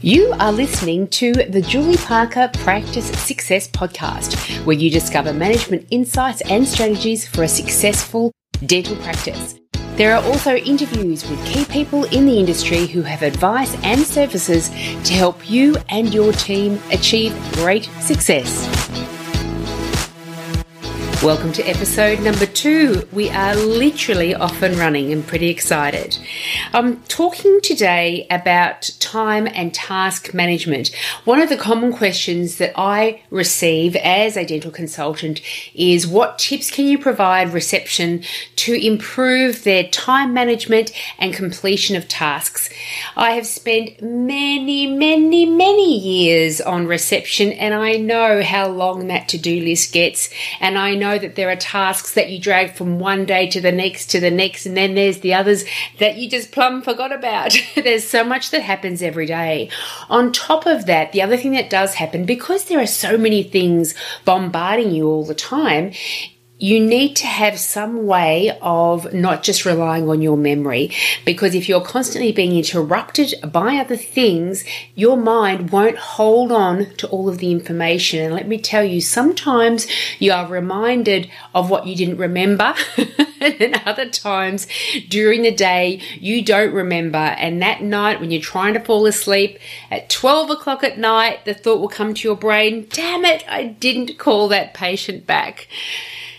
You are listening to the Julie Parker Practice Success Podcast, where you discover management insights and strategies for a successful dental practice. There are also interviews with key people in the industry who have advice and services to help you and your team achieve great success. Welcome to episode number two. We are literally off and running and pretty excited. I'm talking today about time and task management. One of the common questions that I receive as a dental consultant is what tips can you provide reception to improve their time management and completion of tasks? I have spent many, many, many years on reception and I know how long that to do list gets and I know know that there are tasks that you drag from one day to the next to the next, and then there's the others that you just plumb forgot about. there's so much that happens every day. On top of that, the other thing that does happen, because there are so many things bombarding you all the time, you need to have some way of not just relying on your memory because if you're constantly being interrupted by other things, your mind won't hold on to all of the information. And let me tell you, sometimes you are reminded of what you didn't remember, and other times during the day you don't remember. And that night, when you're trying to fall asleep at 12 o'clock at night, the thought will come to your brain, damn it, I didn't call that patient back.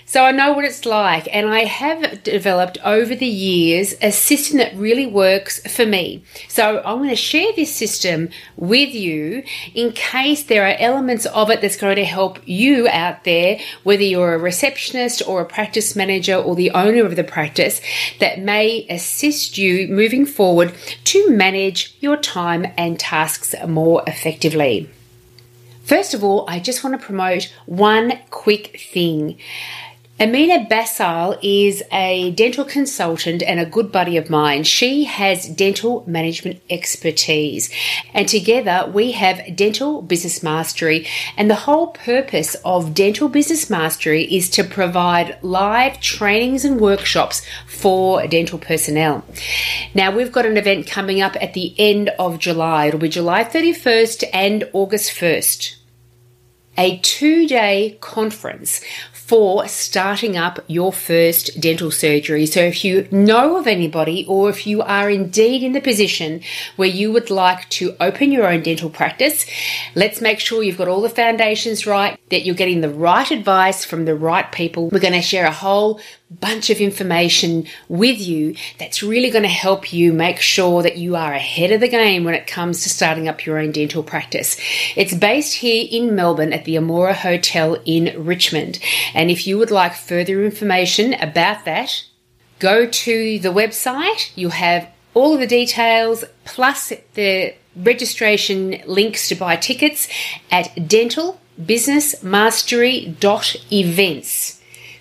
So I know what it's like, and I have developed over the years a system that really works for me. So I'm going to share this system with you in case there are elements of it that's going to help you out there, whether you're a receptionist or a practice manager or the owner of the practice, that may assist you moving forward to manage your time and tasks more effectively. First of all, I just want to promote one quick thing. Amina Basal is a dental consultant and a good buddy of mine. She has dental management expertise, and together we have Dental Business Mastery. And the whole purpose of Dental Business Mastery is to provide live trainings and workshops for dental personnel. Now, we've got an event coming up at the end of July. It'll be July 31st and August 1st a two day conference for starting up your first dental surgery. So if you know of anybody or if you are indeed in the position where you would like to open your own dental practice, let's make sure you've got all the foundations right, that you're getting the right advice from the right people. We're going to share a whole bunch of information with you that's really going to help you make sure that you are ahead of the game when it comes to starting up your own dental practice. It's based here in Melbourne at the Amora Hotel in Richmond. And if you would like further information about that, go to the website. You'll have all of the details plus the registration links to buy tickets at dentalbusinessmastery.events.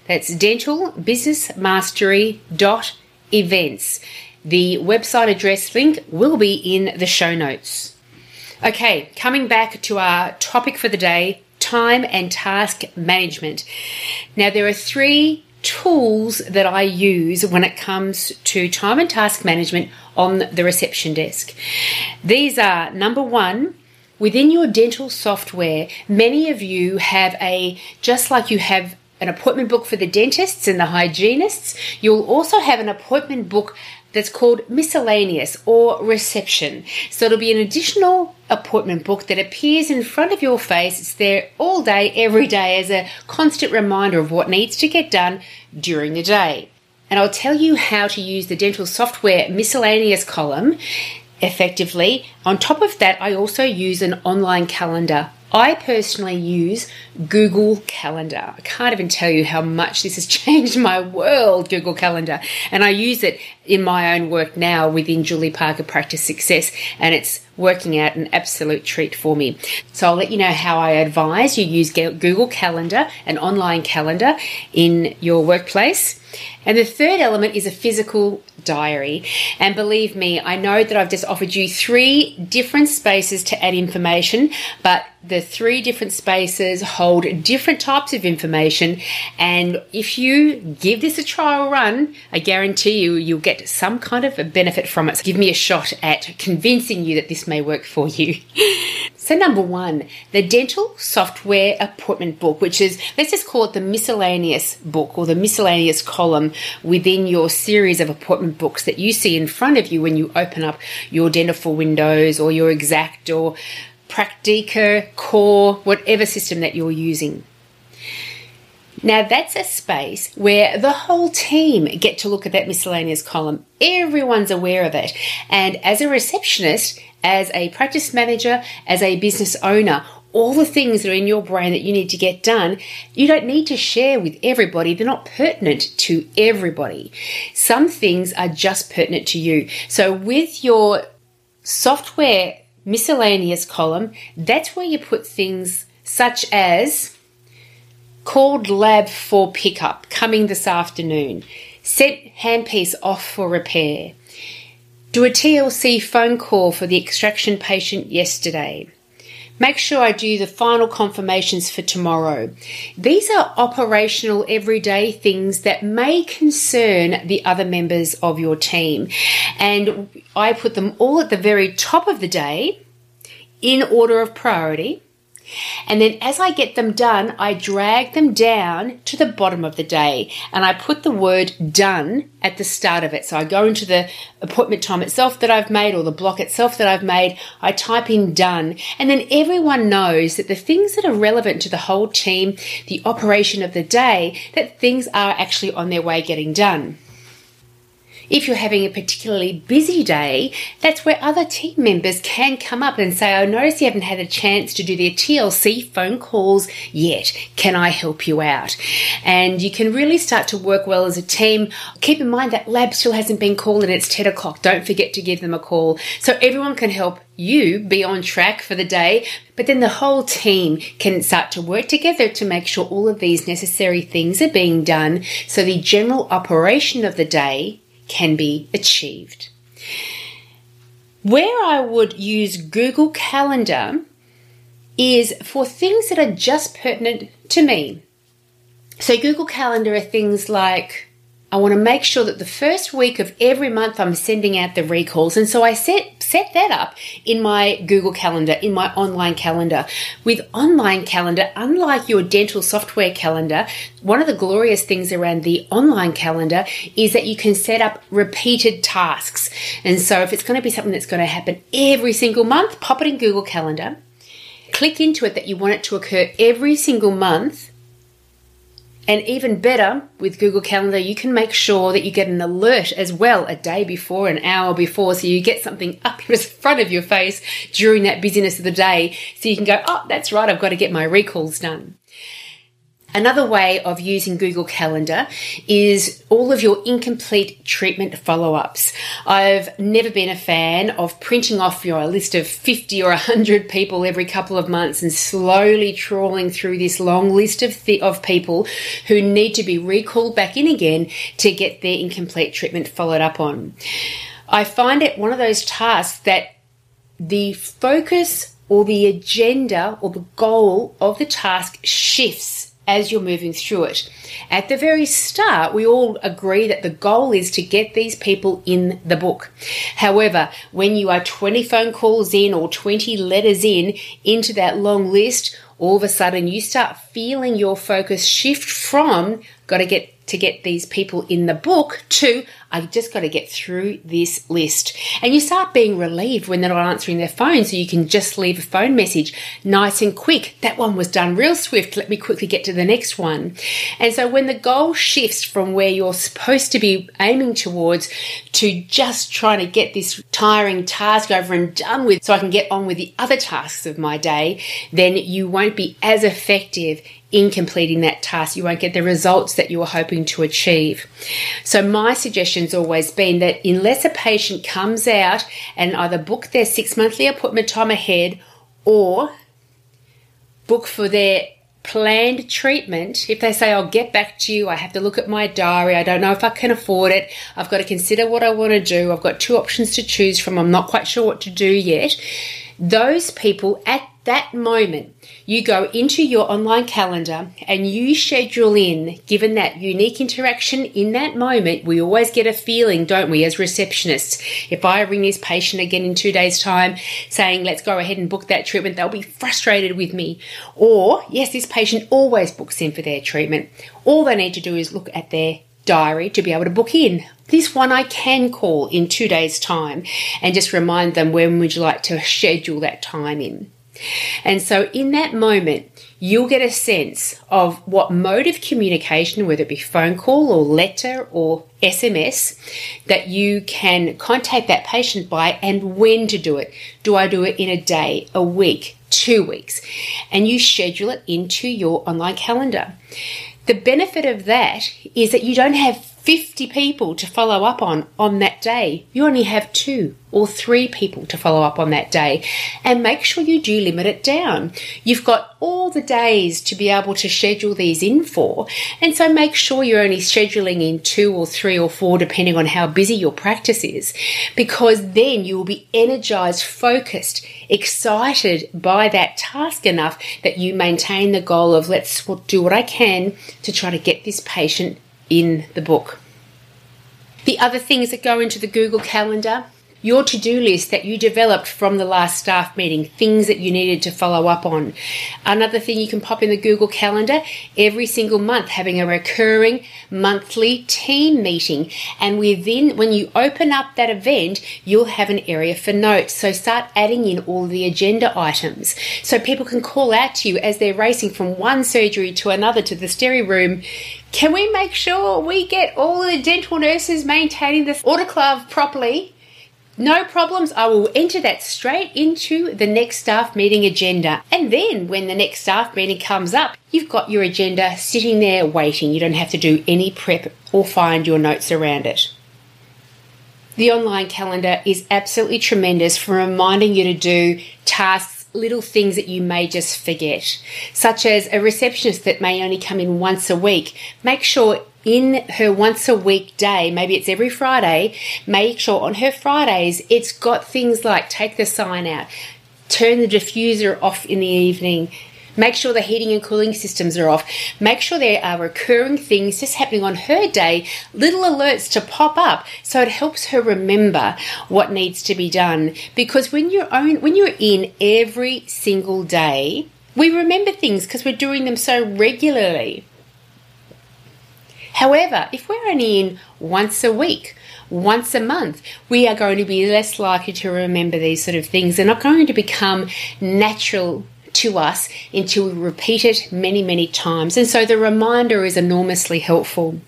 That's dentalbusinessmastery.events. The website address link will be in the show notes. Okay, coming back to our topic for the day time and task management. Now, there are three tools that I use when it comes to time and task management on the reception desk. These are number one, within your dental software, many of you have a, just like you have an appointment book for the dentists and the hygienists. You'll also have an appointment book that's called miscellaneous or reception. So it'll be an additional appointment book that appears in front of your face. It's there all day, every day, as a constant reminder of what needs to get done during the day. And I'll tell you how to use the dental software miscellaneous column effectively. On top of that, I also use an online calendar I personally use Google Calendar. I can't even tell you how much this has changed my world, Google Calendar. And I use it in my own work now within Julie Parker Practice Success, and it's working out an absolute treat for me. So I'll let you know how I advise you use Google Calendar, an online calendar in your workplace. And the third element is a physical diary. And believe me, I know that I've just offered you three different spaces to add information, but the three different spaces hold different types of information. And if you give this a trial run, I guarantee you, you'll get some kind of a benefit from it. So give me a shot at convincing you that this may work for you. so, number one, the dental software appointment book, which is, let's just call it the miscellaneous book or the miscellaneous column within your series of appointment books that you see in front of you when you open up your Dental4Windows or your Exact or Praktika, Core, whatever system that you're using. Now, that's a space where the whole team get to look at that miscellaneous column. Everyone's aware of it. And as a receptionist, as a practice manager, as a business owner, all the things that are in your brain that you need to get done, you don't need to share with everybody. They're not pertinent to everybody. Some things are just pertinent to you. So, with your software miscellaneous column, that's where you put things such as called lab for pickup coming this afternoon, sent handpiece off for repair, do a TLC phone call for the extraction patient yesterday. Make sure I do the final confirmations for tomorrow. These are operational everyday things that may concern the other members of your team. And I put them all at the very top of the day in order of priority. And then as I get them done, I drag them down to the bottom of the day and I put the word done at the start of it. So I go into the appointment time itself that I've made or the block itself that I've made. I type in done and then everyone knows that the things that are relevant to the whole team, the operation of the day, that things are actually on their way getting done. If you're having a particularly busy day, that's where other team members can come up and say, I notice you haven't had a chance to do the TLC phone calls yet. Can I help you out? And you can really start to work well as a team. Keep in mind that lab still hasn't been called and it's 10 o'clock. Don't forget to give them a call. So everyone can help you be on track for the day, but then the whole team can start to work together to make sure all of these necessary things are being done so the general operation of the day can be achieved. Where I would use Google Calendar is for things that are just pertinent to me. So, Google Calendar are things like I want to make sure that the first week of every month I'm sending out the recalls. And so I set, set that up in my Google Calendar, in my online calendar. With online calendar, unlike your dental software calendar, one of the glorious things around the online calendar is that you can set up repeated tasks. And so if it's going to be something that's going to happen every single month, pop it in Google Calendar. Click into it that you want it to occur every single month and even better, with Google Calendar, you can make sure that you get an alert as well a day before, an hour before, so you get something up in front of your face during that busyness of the day. So you can go, oh, that's right, I've got to get my recalls done. Another way of using Google Calendar is all of your incomplete treatment follow ups. I've never been a fan of printing off your list of 50 or 100 people every couple of months and slowly trawling through this long list of, th- of people who need to be recalled back in again to get their incomplete treatment followed up on. I find it one of those tasks that the focus or the agenda or the goal of the task shifts as you're moving through it. At the very start, we all agree that the goal is to get these people in the book. However, when you are 20 phone calls in or 20 letters in into that long list, all of a sudden you start feeling your focus shift from got to get to get these people in the book to I just got to get through this list. And you start being relieved when they're not answering their phone, so you can just leave a phone message nice and quick. That one was done real swift. Let me quickly get to the next one. And so when the goal shifts from where you're supposed to be aiming towards to just trying to get this tiring task over and done with so I can get on with the other tasks of my day, then you won't be as effective in completing that task. You won't get the results that you were hoping to achieve. So, my suggestion's always been that unless a patient comes out and either book their six monthly appointment time ahead or book for their planned treatment, if they say, I'll get back to you, I have to look at my diary, I don't know if I can afford it, I've got to consider what I want to do, I've got two options to choose from, I'm not quite sure what to do yet. Those people at that moment, you go into your online calendar and you schedule in, given that unique interaction in that moment, we always get a feeling, don't we, as receptionists? If I ring this patient again in two days' time saying, let's go ahead and book that treatment, they'll be frustrated with me. Or, yes, this patient always books in for their treatment. All they need to do is look at their diary to be able to book in. This one I can call in two days' time and just remind them when would you like to schedule that time in. And so, in that moment, you'll get a sense of what mode of communication, whether it be phone call or letter or SMS, that you can contact that patient by and when to do it. Do I do it in a day, a week, two weeks? And you schedule it into your online calendar. The benefit of that is that you don't have 50 people to follow up on on that day. You only have two or three people to follow up on that day and make sure you do limit it down. You've got all the days to be able to schedule these in for. And so make sure you're only scheduling in two or three or four depending on how busy your practice is because then you will be energized, focused, excited by that task enough that you maintain the goal of let's do what I can to try to get this patient in the book. The other things that go into the Google Calendar your to do list that you developed from the last staff meeting, things that you needed to follow up on. Another thing you can pop in the Google Calendar every single month, having a recurring monthly team meeting. And within, when you open up that event, you'll have an area for notes. So start adding in all the agenda items so people can call out to you as they're racing from one surgery to another to the steri room. Can we make sure we get all the dental nurses maintaining the autoclave properly? No problems. I will enter that straight into the next staff meeting agenda. And then when the next staff meeting comes up, you've got your agenda sitting there waiting. You don't have to do any prep or find your notes around it. The online calendar is absolutely tremendous for reminding you to do tasks little things that you may just forget, such as a receptionist that may only come in once a week. Make sure in her once a week day, maybe it's every Friday, make sure on her Fridays it's got things like take the sign out, turn the diffuser off in the evening, Make sure the heating and cooling systems are off. Make sure there are recurring things just happening on her day, little alerts to pop up so it helps her remember what needs to be done. Because when you're own, when you're in every single day, we remember things because we're doing them so regularly. However, if we're only in once a week, once a month, we are going to be less likely to remember these sort of things. They're not going to become natural to us until we repeat it many, many times. And so the reminder is enormously helpful.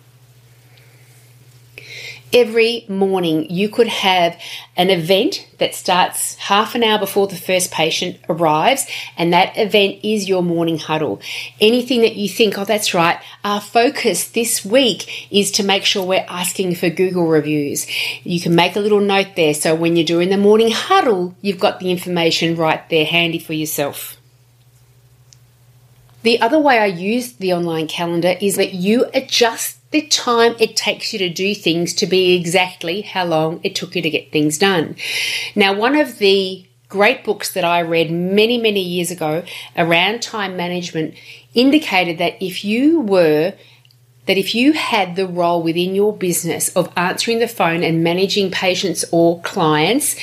Every morning, you could have an event that starts half an hour before the first patient arrives, and that event is your morning huddle. Anything that you think, oh, that's right, our focus this week is to make sure we're asking for Google reviews. You can make a little note there so when you're doing the morning huddle, you've got the information right there handy for yourself. The other way I use the online calendar is that you adjust the time it takes you to do things to be exactly how long it took you to get things done. Now, one of the great books that I read many, many years ago around time management indicated that if you were that if you had the role within your business of answering the phone and managing patients or clients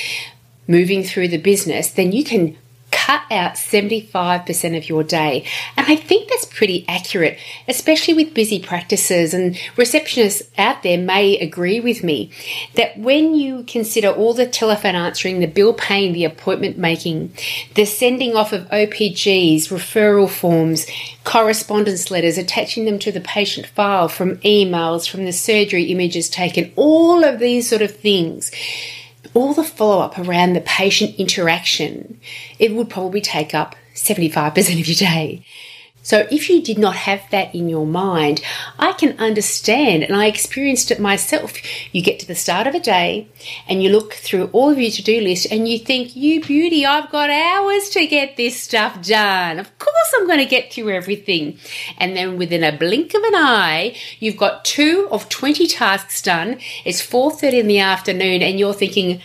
moving through the business, then you can cut out 75% of your day. And I think that's pretty accurate, especially with busy practices. And receptionists out there may agree with me that when you consider all the telephone answering, the bill paying, the appointment making, the sending off of OPGs, referral forms, correspondence letters, attaching them to the patient file from emails, from the surgery images taken, all of these sort of things all the follow up around the patient interaction, it would probably take up 75% of your day. So if you did not have that in your mind, I can understand, and I experienced it myself. You get to the start of a day and you look through all of your to do list and you think, you beauty, I've got hours to get this stuff done. Of course I'm going to get through everything. And then within a blink of an eye, you've got two of 20 tasks done. It's 4.30 in the afternoon and you're thinking,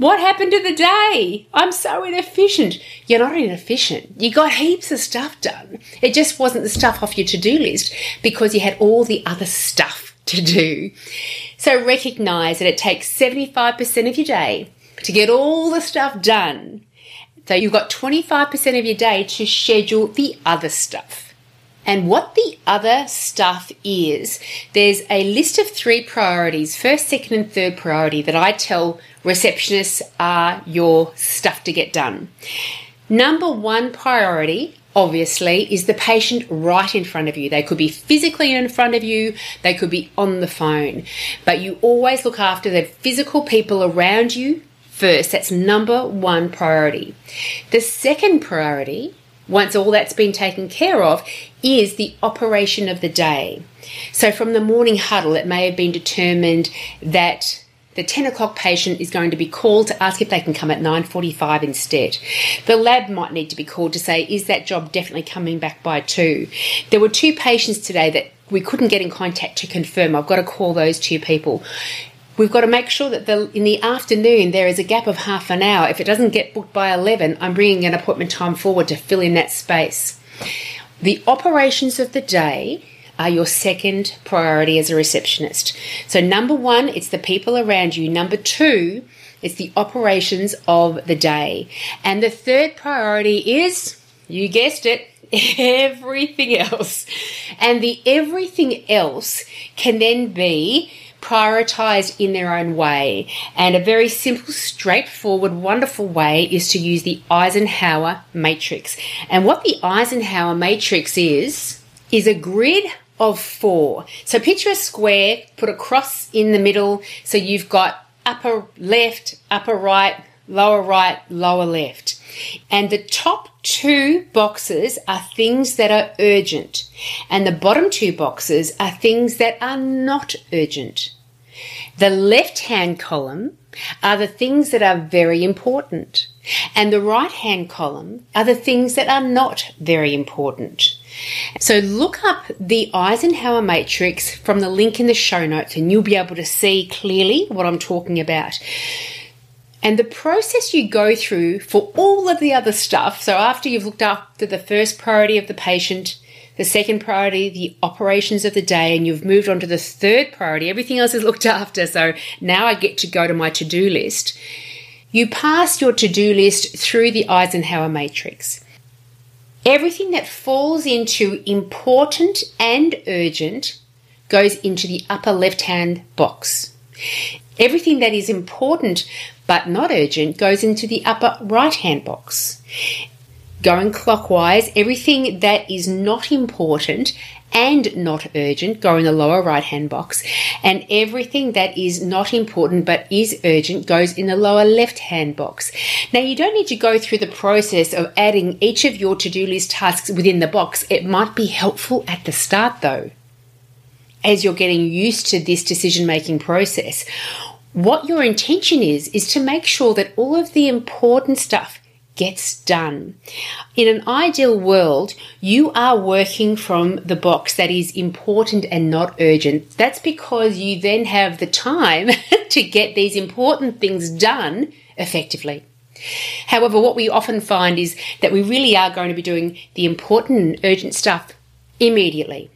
what happened to the day? I'm so inefficient. You're not inefficient. You got heaps of stuff done. It just wasn't the stuff off your to do list because you had all the other stuff to do. So recognize that it takes 75% of your day to get all the stuff done. So you've got 25% of your day to schedule the other stuff. And what the other stuff is, there's a list of three priorities first, second, and third priority that I tell receptionists are your stuff to get done. Number one priority, obviously, is the patient right in front of you. They could be physically in front of you, they could be on the phone, but you always look after the physical people around you first. That's number one priority. The second priority once all that's been taken care of, is the operation of the day. So from the morning huddle, it may have been determined that the 10 o'clock patient is going to be called to ask if they can come at 9.45 instead. The lab might need to be called to say, is that job definitely coming back by 2? There were two patients today that we couldn't get in contact to confirm. I've got to call those two people. We've got to make sure that the, in the afternoon there is a gap of half an hour. If it doesn't get booked by 11, I'm bringing an appointment time forward to fill in that space. The operations of the day are your second priority as a receptionist. So, number one, it's the people around you. Number two, it's the operations of the day. And the third priority is, you guessed it, everything else. And the everything else can then be prioritized in their own way. And a very simple, straightforward, wonderful way is to use the Eisenhower matrix. And what the Eisenhower matrix is, is a grid of four. So picture a square, put a cross in the middle. So you've got upper left, upper right, lower right, lower left. And the top two boxes are things that are urgent, and the bottom two boxes are things that are not urgent. The left hand column are the things that are very important, and the right hand column are the things that are not very important. So look up the Eisenhower matrix from the link in the show notes, and you'll be able to see clearly what I'm talking about. And the process you go through for all of the other stuff, so after you've looked after the first priority of the patient, the second priority, the operations of the day, and you've moved on to the third priority, everything else is looked after. So now I get to go to my to do list. You pass your to do list through the Eisenhower matrix. Everything that falls into important and urgent goes into the upper left hand box. Everything that is important but not urgent goes into the upper right hand box. Going clockwise, everything that is not important and not urgent go in the lower right hand box, and everything that is not important but is urgent goes in the lower left hand box. Now, you don't need to go through the process of adding each of your to do list tasks within the box. It might be helpful at the start though as you're getting used to this decision making process. What your intention is, is to make sure that all of the important stuff gets done. In an ideal world, you are working from the box that is important and not urgent. That's because you then have the time to get these important things done effectively. However, what we often find is that we really are going to be doing the important and urgent stuff immediately.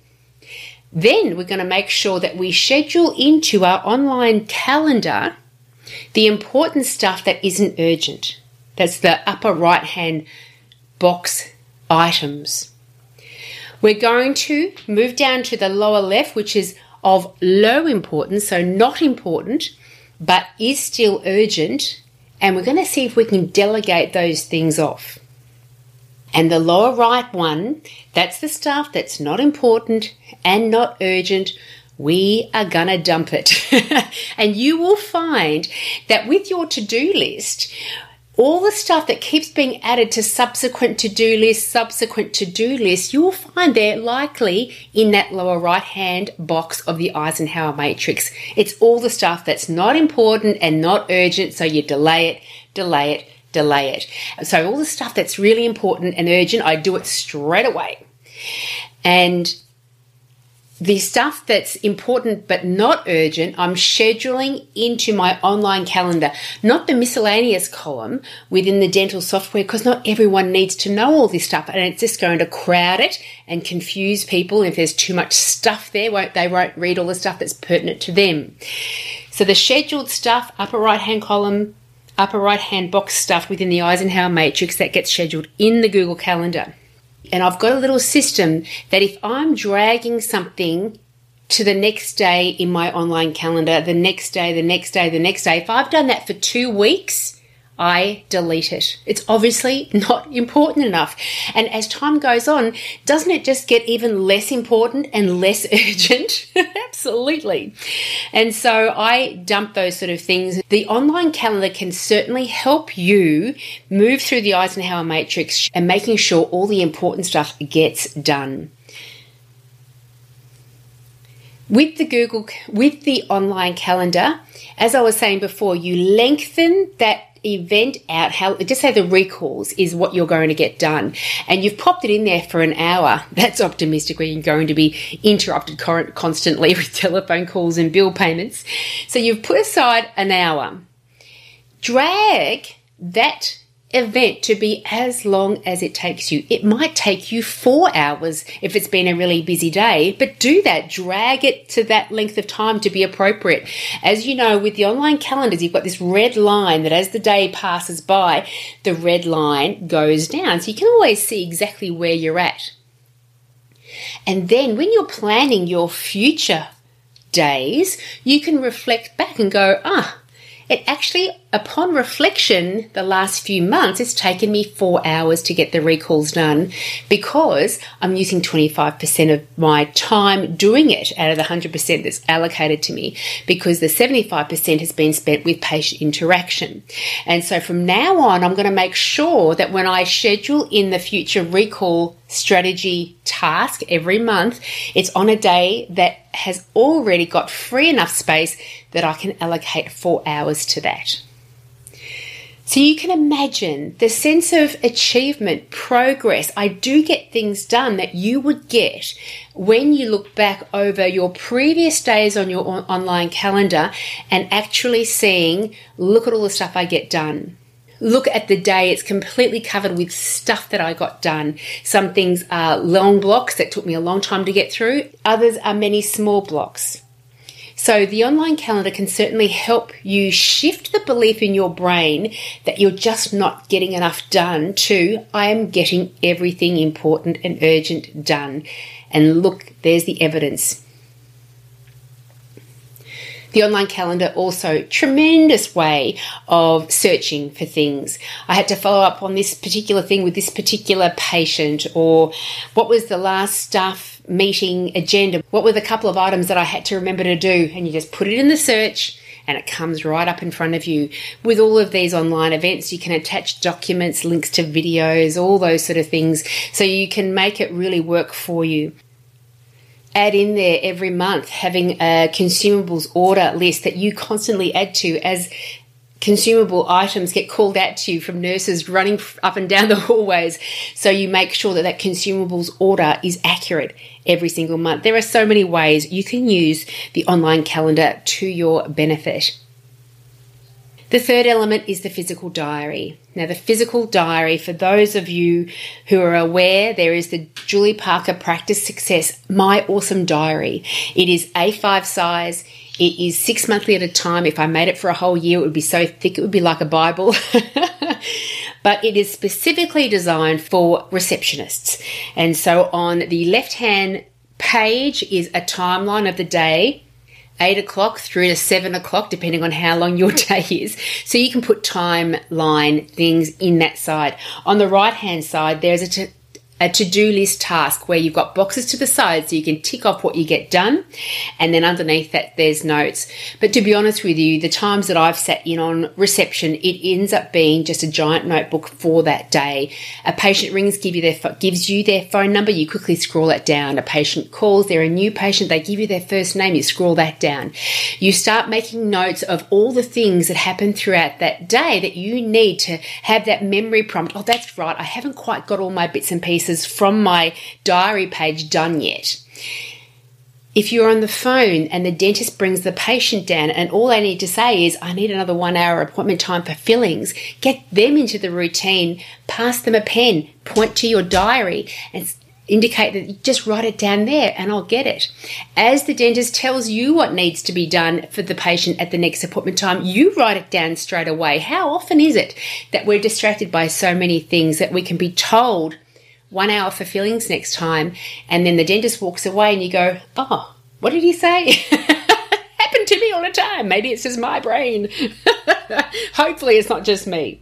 Then we're going to make sure that we schedule into our online calendar the important stuff that isn't urgent. That's the upper right hand box items. We're going to move down to the lower left, which is of low importance, so not important, but is still urgent. And we're going to see if we can delegate those things off. And the lower right one, that's the stuff that's not important and not urgent. We are going to dump it. and you will find that with your to do list, all the stuff that keeps being added to subsequent to do lists, subsequent to do lists, you will find they're likely in that lower right hand box of the Eisenhower matrix. It's all the stuff that's not important and not urgent, so you delay it, delay it, delay it. So, all the stuff that's really important and urgent, I do it straight away. And the stuff that's important but not urgent, I'm scheduling into my online calendar, not the miscellaneous column within the dental software, because not everyone needs to know all this stuff, and it's just going to crowd it and confuse people. If there's too much stuff there, won't they won't read all the stuff that's pertinent to them. So the scheduled stuff, upper right hand column, upper right hand box stuff within the Eisenhower matrix that gets scheduled in the Google Calendar. And I've got a little system that if I'm dragging something to the next day in my online calendar, the next day, the next day, the next day, if I've done that for two weeks, I delete it. It's obviously not important enough. And as time goes on, doesn't it just get even less important and less urgent? Absolutely. And so I dump those sort of things. The online calendar can certainly help you move through the Eisenhower matrix and making sure all the important stuff gets done. With the Google, with the online calendar, as I was saying before, you lengthen that event out how just say the recalls is what you're going to get done. And you've popped it in there for an hour. That's optimistic when you're going to be interrupted constantly with telephone calls and bill payments. So you've put aside an hour. Drag that event to be as long as it takes you. It might take you four hours if it's been a really busy day, but do that. Drag it to that length of time to be appropriate. As you know, with the online calendars, you've got this red line that as the day passes by, the red line goes down. So you can always see exactly where you're at. And then when you're planning your future days, you can reflect back and go, ah, it actually, upon reflection, the last few months, it's taken me four hours to get the recalls done because I'm using 25% of my time doing it out of the 100% that's allocated to me because the 75% has been spent with patient interaction. And so from now on, I'm going to make sure that when I schedule in the future recall strategy task every month, it's on a day that has already got free enough space that I can allocate four hours to that. So you can imagine the sense of achievement, progress. I do get things done that you would get when you look back over your previous days on your online calendar and actually seeing, look at all the stuff I get done look at the day, it's completely covered with stuff that I got done. Some things are long blocks that took me a long time to get through, others are many small blocks. So, the online calendar can certainly help you shift the belief in your brain that you're just not getting enough done to I am getting everything important and urgent done. And look, there's the evidence. The online calendar also tremendous way of searching for things. I had to follow up on this particular thing with this particular patient or what was the last stuff meeting agenda? What were the couple of items that I had to remember to do? And you just put it in the search and it comes right up in front of you. With all of these online events, you can attach documents, links to videos, all those sort of things, so you can make it really work for you add in there every month having a consumables order list that you constantly add to as consumable items get called out to you from nurses running up and down the hallways. So you make sure that that consumables order is accurate every single month. There are so many ways you can use the online calendar to your benefit. The third element is the physical diary. Now, the physical diary, for those of you who are aware, there is the Julie Parker Practice Success My Awesome Diary. It is A5 size. It is six monthly at a time. If I made it for a whole year, it would be so thick, it would be like a Bible. but it is specifically designed for receptionists. And so on the left hand page is a timeline of the day eight o'clock through to seven o'clock, depending on how long your day is. So you can put timeline things in that side. On the right hand side, there's a, t- a to-do list task where you've got boxes to the side so you can tick off what you get done and then underneath that there's notes. But to be honest with you the times that i've sat in on reception it ends up being just a giant notebook for that day. A patient rings give you their gives you their phone number you quickly scroll that down. A patient calls they're a new patient they give you their first name you scroll that down. You start making notes of all the things that happen throughout that day that you need to have that memory prompt oh that's right i haven't quite got all my bits and pieces from my diary page done yet. If you're on the phone and the dentist brings the patient down and all they need to say is, I need another one hour appointment time for fillings, get them into the routine, pass them a pen, point to your diary and indicate that you just write it down there and I'll get it. As the dentist tells you what needs to be done for the patient at the next appointment time, you write it down straight away. How often is it that we're distracted by so many things that we can be told one hour for fillings next time. And then the dentist walks away and you go, oh, what did he say? Happened to me all the time. Maybe it's just my brain. Hopefully, it's not just me.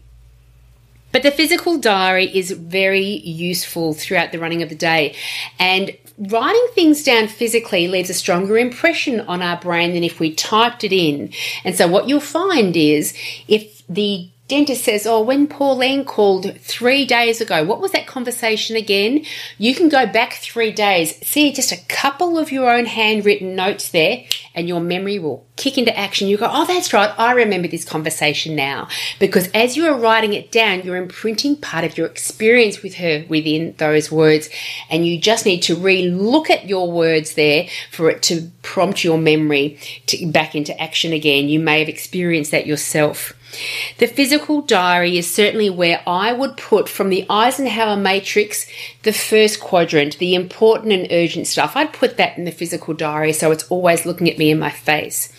But the physical diary is very useful throughout the running of the day. And writing things down physically leaves a stronger impression on our brain than if we typed it in. And so, what you'll find is if the dentist says, Oh, when Pauline called three days ago, what was that conversation again? You can go back three days, see just a couple of your own handwritten notes there, and your memory will kick into action. You go, Oh, that's right, I remember this conversation now. Because as you are writing it down, you're imprinting part of your experience with her within those words. And you just need to re look at your words there for it to prompt your memory to back into action again. You may have experienced that yourself. The physical diary is certainly where I would put from the Eisenhower matrix the first quadrant, the important and urgent stuff. I'd put that in the physical diary so it's always looking at me in my face.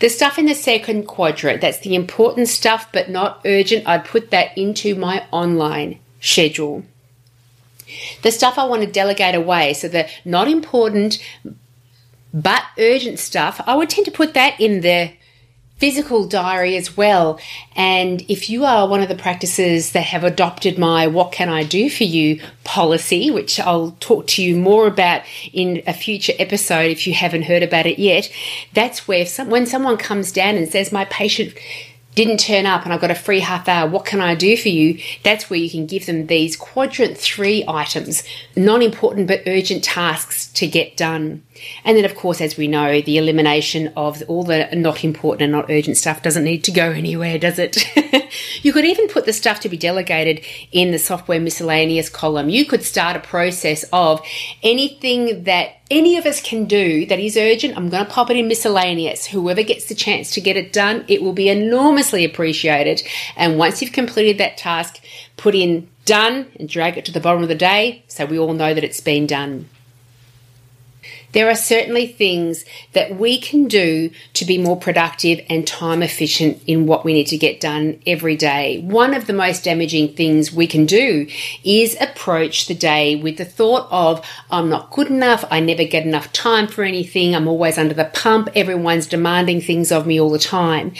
The stuff in the second quadrant, that's the important stuff but not urgent, I'd put that into my online schedule. The stuff I want to delegate away, so the not important but urgent stuff, I would tend to put that in the physical diary as well. And if you are one of the practices that have adopted my What Can I Do For You policy, which I'll talk to you more about in a future episode if you haven't heard about it yet, that's where some, when someone comes down and says, My patient didn't turn up and I've got a free half hour, what can I do for you? That's where you can give them these quadrant three items, non important but urgent tasks to get done. And then, of course, as we know, the elimination of all the not important and not urgent stuff doesn't need to go anywhere, does it? you could even put the stuff to be delegated in the software miscellaneous column. You could start a process of anything that any of us can do that is urgent. I'm going to pop it in miscellaneous. Whoever gets the chance to get it done, it will be enormously appreciated. And once you've completed that task, put in done and drag it to the bottom of the day so we all know that it's been done. There are certainly things that we can do to be more productive and time efficient in what we need to get done every day. One of the most damaging things we can do is approach the day with the thought of, I'm not good enough, I never get enough time for anything, I'm always under the pump, everyone's demanding things of me all the time.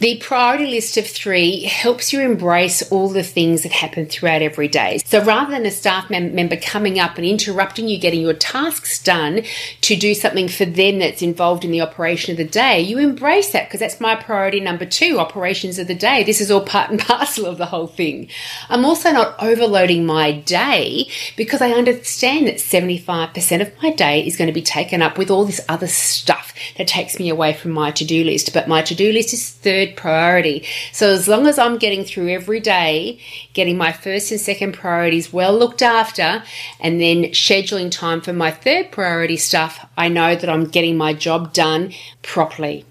The priority list of three helps you embrace all the things that happen throughout every day. So rather than a staff mem- member coming up and interrupting you getting your tasks done to do something for them that's involved in the operation of the day, you embrace that because that's my priority number two operations of the day. This is all part and parcel of the whole thing. I'm also not overloading my day because I understand that 75% of my day is going to be taken up with all this other stuff that takes me away from my to do list. But my to do list is third third priority. So as long as I'm getting through every day, getting my first and second priorities well looked after, and then scheduling time for my third priority stuff, I know that I'm getting my job done properly.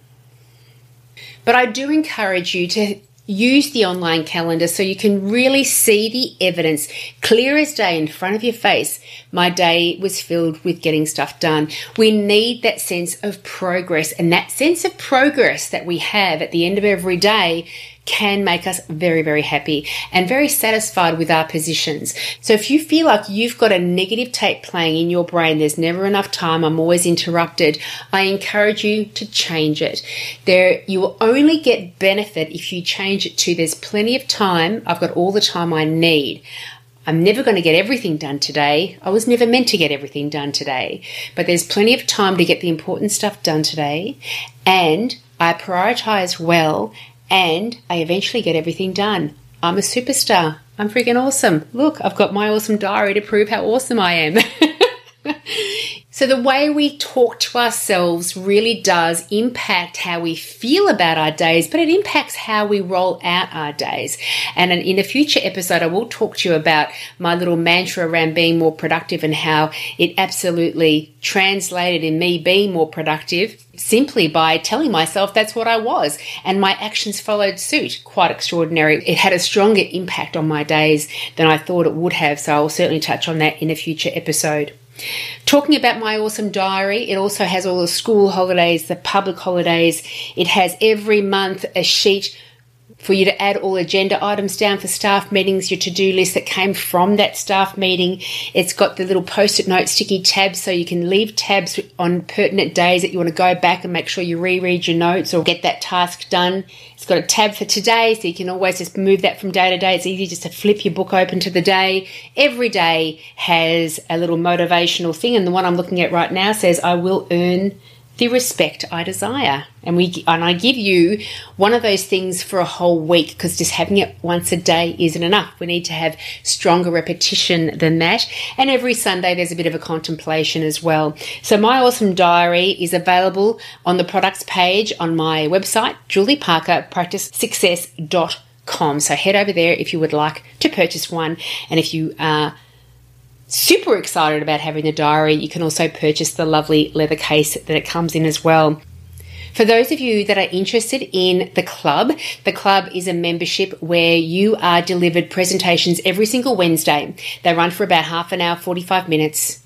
But I do encourage you to use the online calendar so you can really see the evidence clear as day in front of your face. My day was filled with getting stuff done. We need that sense of progress and that sense of progress that we have at the end of every day can make us very, very happy and very satisfied with our positions. So if you feel like you've got a negative tape playing in your brain, there's never enough time, I'm always interrupted, I encourage you to change it. There, you will only get benefit if you change it to there's plenty of time, I've got all the time I need. I'm never going to get everything done today. I was never meant to get everything done today. But there's plenty of time to get the important stuff done today. And I prioritize well and I eventually get everything done. I'm a superstar. I'm freaking awesome. Look, I've got my awesome diary to prove how awesome I am. So, the way we talk to ourselves really does impact how we feel about our days, but it impacts how we roll out our days. And in a future episode, I will talk to you about my little mantra around being more productive and how it absolutely translated in me being more productive simply by telling myself that's what I was. And my actions followed suit. Quite extraordinary. It had a stronger impact on my days than I thought it would have. So, I'll certainly touch on that in a future episode. Talking about my awesome diary, it also has all the school holidays, the public holidays. It has every month a sheet for you to add all agenda items down for staff meetings, your to do list that came from that staff meeting. It's got the little post it note sticky tabs so you can leave tabs on pertinent days that you want to go back and make sure you reread your notes or get that task done. It's got a tab for today so you can always just move that from day to day. It's easy just to flip your book open to the day. Every day has a little motivational thing, and the one I'm looking at right now says, I will earn the respect I desire. And we and I give you one of those things for a whole week because just having it once a day isn't enough. We need to have stronger repetition than that. And every Sunday there's a bit of a contemplation as well. So my awesome diary is available on the products page on my website, julie parker julieparkerpracticesuccess.com. So head over there if you would like to purchase one. And if you are super excited about having the diary, you can also purchase the lovely leather case that it comes in as well. For those of you that are interested in the club, the club is a membership where you are delivered presentations every single Wednesday. They run for about half an hour, 45 minutes.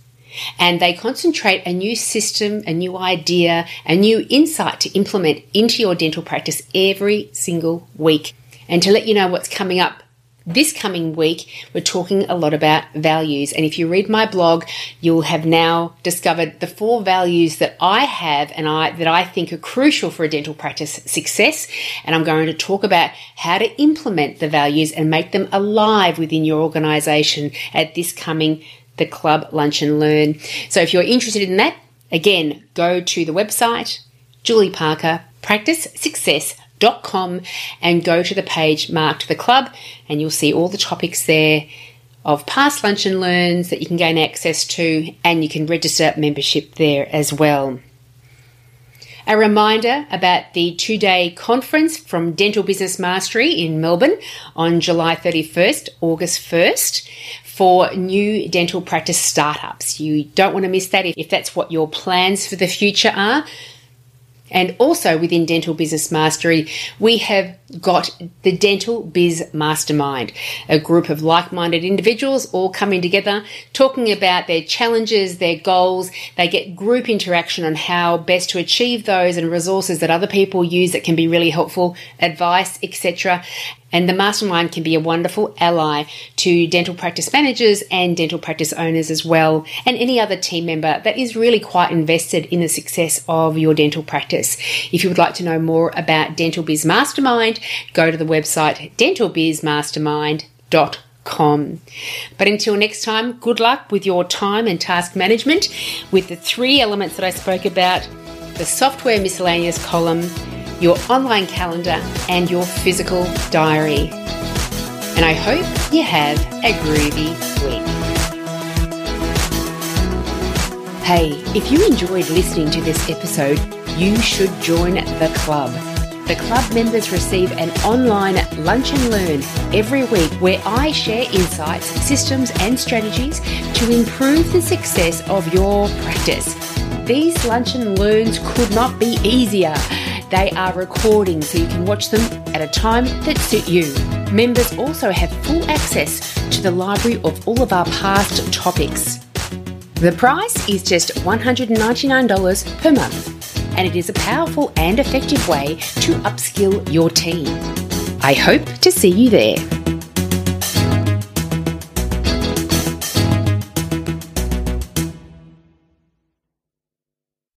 And they concentrate a new system, a new idea, a new insight to implement into your dental practice every single week. And to let you know what's coming up this coming week, we're talking a lot about values. And if you read my blog, you'll have now discovered the four values that I have and I, that I think are crucial for a dental practice success. And I'm going to talk about how to implement the values and make them alive within your organization at this coming the club lunch and learn. So if you're interested in that, again, go to the website, Julie Parker, practice success com and go to the page marked the club and you'll see all the topics there of past lunch and learns that you can gain access to and you can register membership there as well. A reminder about the two day conference from Dental Business Mastery in Melbourne on July 31st, August 1st for new dental practice startups. You don't want to miss that if that's what your plans for the future are. And also within Dental Business Mastery, we have got the Dental Biz Mastermind, a group of like minded individuals all coming together, talking about their challenges, their goals. They get group interaction on how best to achieve those and resources that other people use that can be really helpful, advice, etc. And the mastermind can be a wonderful ally to dental practice managers and dental practice owners as well, and any other team member that is really quite invested in the success of your dental practice. If you would like to know more about Dental Biz Mastermind, go to the website dentalbizmastermind.com. But until next time, good luck with your time and task management with the three elements that I spoke about the software miscellaneous column your online calendar, and your physical diary. And I hope you have a groovy week. Hey, if you enjoyed listening to this episode, you should join the club. The club members receive an online lunch and learn every week where I share insights, systems, and strategies to improve the success of your practice. These lunch and learns could not be easier. They are recording so you can watch them at a time that suit you. Members also have full access to the library of all of our past topics. The price is just $199 per month, and it is a powerful and effective way to upskill your team. I hope to see you there.